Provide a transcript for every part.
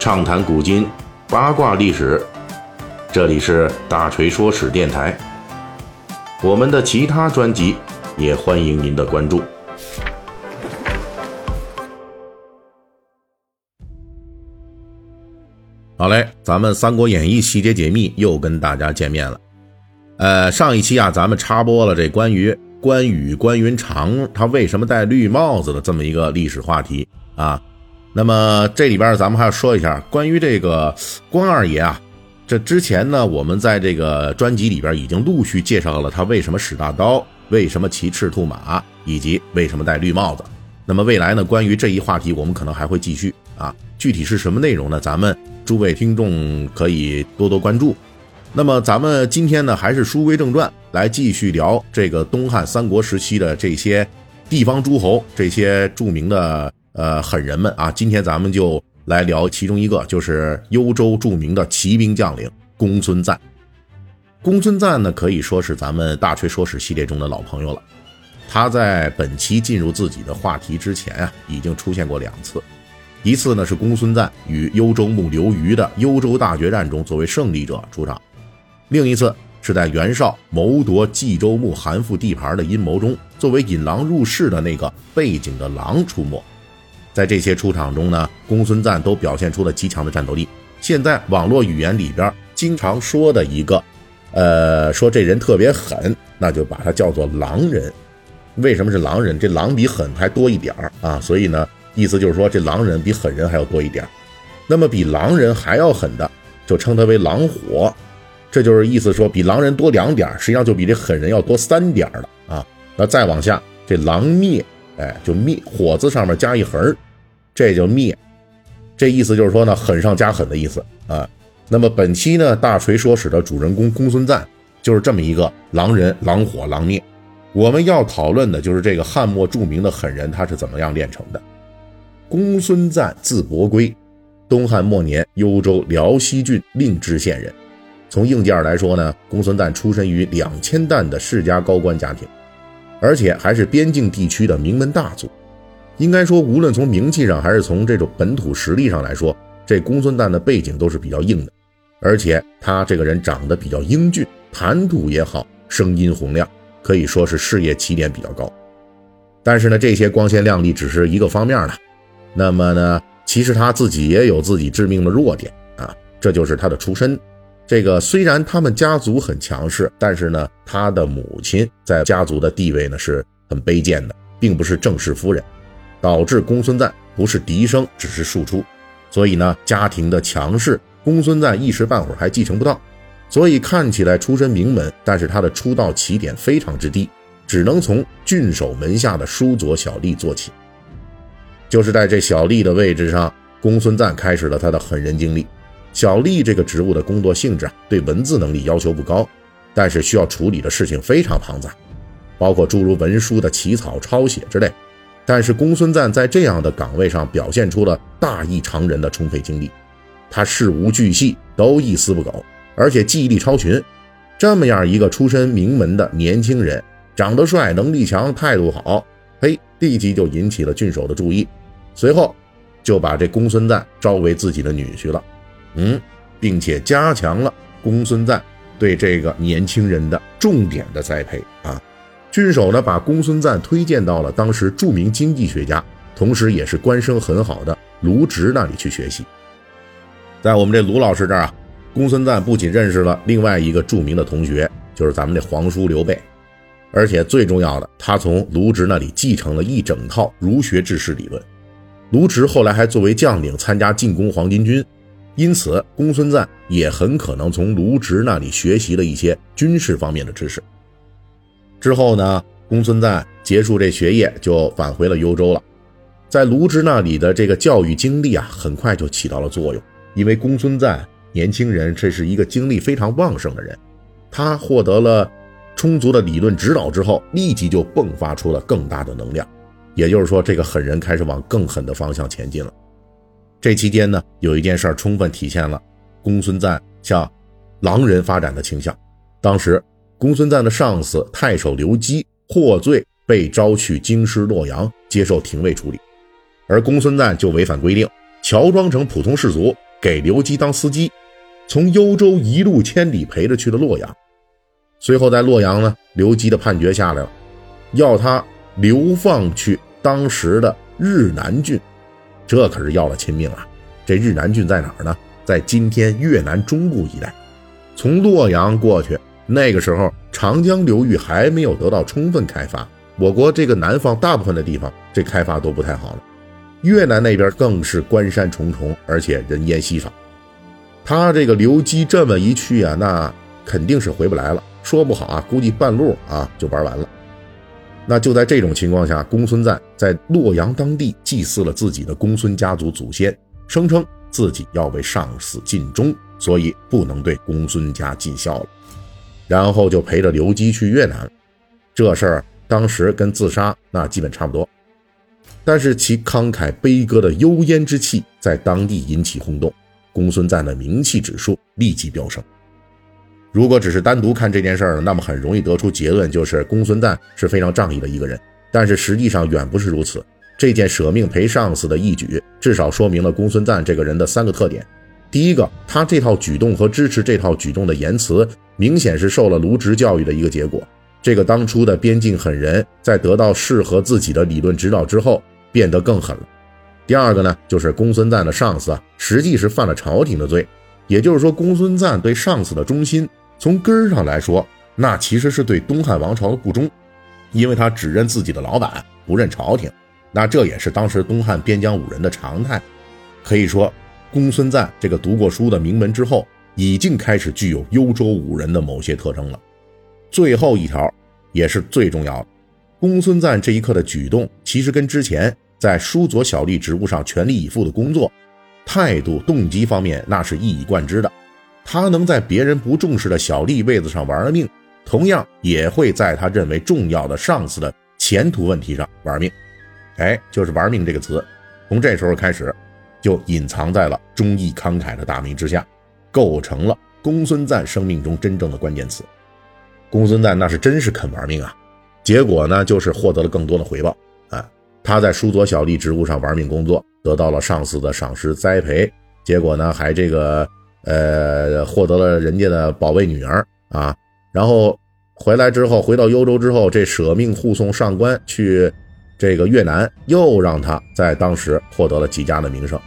畅谈古今，八卦历史。这里是大锤说史电台。我们的其他专辑也欢迎您的关注。好嘞，咱们《三国演义》细节解密又跟大家见面了。呃，上一期啊，咱们插播了这关于关羽关云长他为什么戴绿帽子的这么一个历史话题啊。那么这里边咱们还要说一下关于这个关二爷啊，这之前呢，我们在这个专辑里边已经陆续介绍了他为什么使大刀，为什么骑赤兔马，以及为什么戴绿帽子。那么未来呢，关于这一话题，我们可能还会继续啊。具体是什么内容呢？咱们诸位听众可以多多关注。那么咱们今天呢，还是书归正传，来继续聊这个东汉三国时期的这些地方诸侯，这些著名的。呃，狠人们啊，今天咱们就来聊其中一个，就是幽州著名的骑兵将领公孙瓒。公孙瓒呢，可以说是咱们大锤说史系列中的老朋友了。他在本期进入自己的话题之前啊，已经出现过两次。一次呢是公孙瓒与幽州牧刘虞的幽州大决战中作为胜利者出场，另一次是在袁绍谋夺冀州牧韩馥地盘的阴谋中，作为引狼入室的那个背景的狼出没。在这些出场中呢，公孙瓒都表现出了极强的战斗力。现在网络语言里边经常说的一个，呃，说这人特别狠，那就把他叫做狼人。为什么是狼人？这狼比狠还多一点儿啊，所以呢，意思就是说这狼人比狠人还要多一点。那么比狼人还要狠的，就称他为狼火。这就是意思说比狼人多两点，实际上就比这狠人要多三点了啊。那再往下，这狼灭。哎，就灭火字上面加一横，这就灭。这意思就是说呢，狠上加狠的意思啊。那么本期呢，大锤说史的主人公公孙瓒就是这么一个狼人，狼火狼灭。我们要讨论的就是这个汉末著名的狠人，他是怎么样炼成的。公孙瓒字伯圭，东汉末年幽州辽西郡令知县人。从硬件来说呢，公孙瓒出身于两千担的世家高官家庭。而且还是边境地区的名门大族，应该说，无论从名气上还是从这种本土实力上来说，这公孙瓒的背景都是比较硬的。而且他这个人长得比较英俊，谈吐也好，声音洪亮，可以说是事业起点比较高。但是呢，这些光鲜亮丽只是一个方面了。那么呢，其实他自己也有自己致命的弱点啊，这就是他的出身。这个虽然他们家族很强势，但是呢，他的母亲在家族的地位呢是很卑贱的，并不是正室夫人，导致公孙瓒不是嫡生，只是庶出。所以呢，家庭的强势，公孙瓒一时半会儿还继承不到。所以看起来出身名门，但是他的出道起点非常之低，只能从郡守门下的叔佐小吏做起。就是在这小吏的位置上，公孙瓒开始了他的狠人经历。小吏这个职务的工作性质，对文字能力要求不高，但是需要处理的事情非常庞杂，包括诸如文书的起草、抄写之类。但是公孙瓒在这样的岗位上表现出了大异常人的充沛精力，他事无巨细都一丝不苟，而且记忆力超群。这么样一个出身名门的年轻人，长得帅、能力强、态度好，嘿，立即就引起了郡守的注意，随后就把这公孙瓒招为自己的女婿了。嗯，并且加强了公孙瓒对这个年轻人的重点的栽培啊。郡守呢，把公孙瓒推荐到了当时著名经济学家，同时也是官声很好的卢植那里去学习。在我们这卢老师这儿啊，公孙瓒不仅认识了另外一个著名的同学，就是咱们这皇叔刘备，而且最重要的，他从卢植那里继承了一整套儒学治世理论。卢植后来还作为将领参加进攻黄巾军。因此，公孙瓒也很可能从卢植那里学习了一些军事方面的知识。之后呢，公孙瓒结束这学业，就返回了幽州了。在卢植那里的这个教育经历啊，很快就起到了作用。因为公孙瓒年轻人，这是一个精力非常旺盛的人，他获得了充足的理论指导之后，立即就迸发出了更大的能量。也就是说，这个狠人开始往更狠的方向前进了。这期间呢，有一件事儿充分体现了公孙瓒向狼人发展的倾向。当时，公孙瓒的上司太守刘基获罪，被招去京师洛阳接受廷尉处理，而公孙瓒就违反规定，乔装成普通士卒，给刘基当司机，从幽州一路千里陪着去了洛阳。随后在洛阳呢，刘基的判决下来了，要他流放去当时的日南郡，这可是要了亲命了。这日南郡在哪儿呢？在今天越南中部一带。从洛阳过去，那个时候长江流域还没有得到充分开发，我国这个南方大部分的地方这开发都不太好了。越南那边更是关山重重，而且人烟稀少。他这个刘基这么一去啊，那肯定是回不来了。说不好啊，估计半路啊就玩完了。那就在这种情况下，公孙瓒在洛阳当地祭祀了自己的公孙家族祖先，声称自己要为上司尽忠，所以不能对公孙家尽孝了。然后就陪着刘基去越南。这事儿当时跟自杀那基本差不多，但是其慷慨悲歌的幽咽之气在当地引起轰动，公孙瓒的名气指数立即飙升。如果只是单独看这件事儿，那么很容易得出结论，就是公孙瓒是非常仗义的一个人。但是实际上远不是如此。这件舍命陪上司的义举，至少说明了公孙瓒这个人的三个特点：第一个，他这套举动和支持这套举动的言辞，明显是受了卢植教育的一个结果。这个当初的边境狠人，在得到适合自己的理论指导之后，变得更狠了。第二个呢，就是公孙瓒的上司啊，实际是犯了朝廷的罪，也就是说，公孙瓒对上司的忠心。从根儿上来说，那其实是对东汉王朝的不忠，因为他只认自己的老板，不认朝廷。那这也是当时东汉边疆武人的常态。可以说，公孙瓒这个读过书的名门之后，已经开始具有幽州武人的某些特征了。最后一条也是最重要的，公孙瓒这一刻的举动，其实跟之前在书佐小吏职务上全力以赴的工作态度、动机方面，那是一以贯之的。他能在别人不重视的小吏位子上玩命，同样也会在他认为重要的上司的前途问题上玩命。哎，就是“玩命”这个词，从这时候开始，就隐藏在了忠义慷慨的大名之下，构成了公孙瓒生命中真正的关键词。公孙瓒那是真是肯玩命啊！结果呢，就是获得了更多的回报啊！他在书佐小吏职务上玩命工作，得到了上司的赏识栽培，结果呢，还这个。呃，获得了人家的宝贝女儿啊，然后回来之后，回到幽州之后，这舍命护送上官去这个越南，又让他在当时获得了极佳的名声。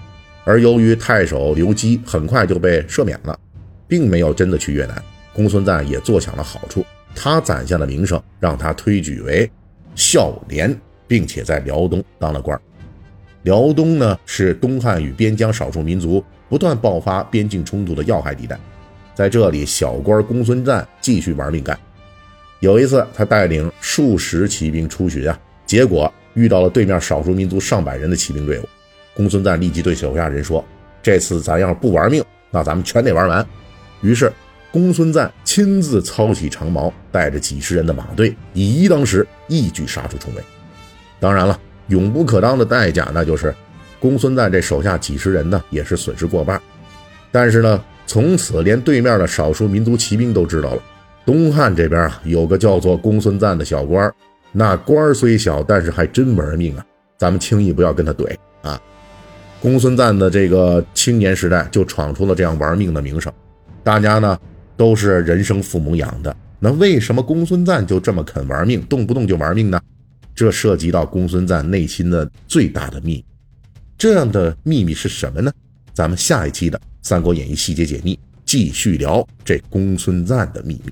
而由于太守刘基很快就被赦免了，并没有真的去越南，公孙瓒也坐享了好处。他攒下的名声让他推举为孝廉，并且在辽东当了官。辽东呢，是东汉与边疆少数民族。不断爆发边境冲突的要害地带，在这里，小官公孙瓒继续玩命干。有一次，他带领数十骑兵出巡啊，结果遇到了对面少数民族上百人的骑兵队伍。公孙瓒立即对手下人说：“这次咱要是不玩命，那咱们全得玩完。”于是，公孙瓒亲自操起长矛，带着几十人的马队，以一当十，一举杀出重围。当然了，永不可当的代价，那就是。公孙瓒这手下几十人呢，也是损失过半。但是呢，从此连对面的少数民族骑兵都知道了，东汉这边啊有个叫做公孙瓒的小官那官虽小，但是还真玩命啊！咱们轻易不要跟他怼啊！公孙瓒的这个青年时代就闯出了这样玩命的名声，大家呢都是人生父母养的。那为什么公孙瓒就这么肯玩命，动不动就玩命呢？这涉及到公孙瓒内心的最大的秘密。这样的秘密是什么呢？咱们下一期的《三国演义》细节解密继续聊这公孙瓒的秘密。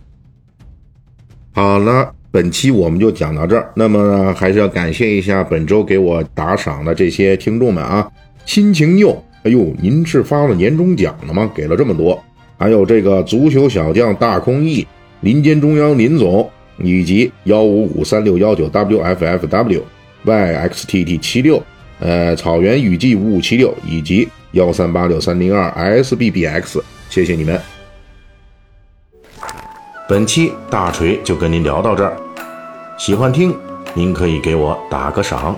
好了，本期我们就讲到这儿。那么还是要感谢一下本周给我打赏的这些听众们啊，心情佑，哎呦，您是发了年终奖了吗？给了这么多。还有这个足球小将大空翼、林间中央林总，以及幺五五三六幺九 wffw yxtt 七六。呃，草原雨季五五七六以及幺三八六三零二 sbbx，谢谢你们。本期大锤就跟您聊到这儿，喜欢听您可以给我打个赏。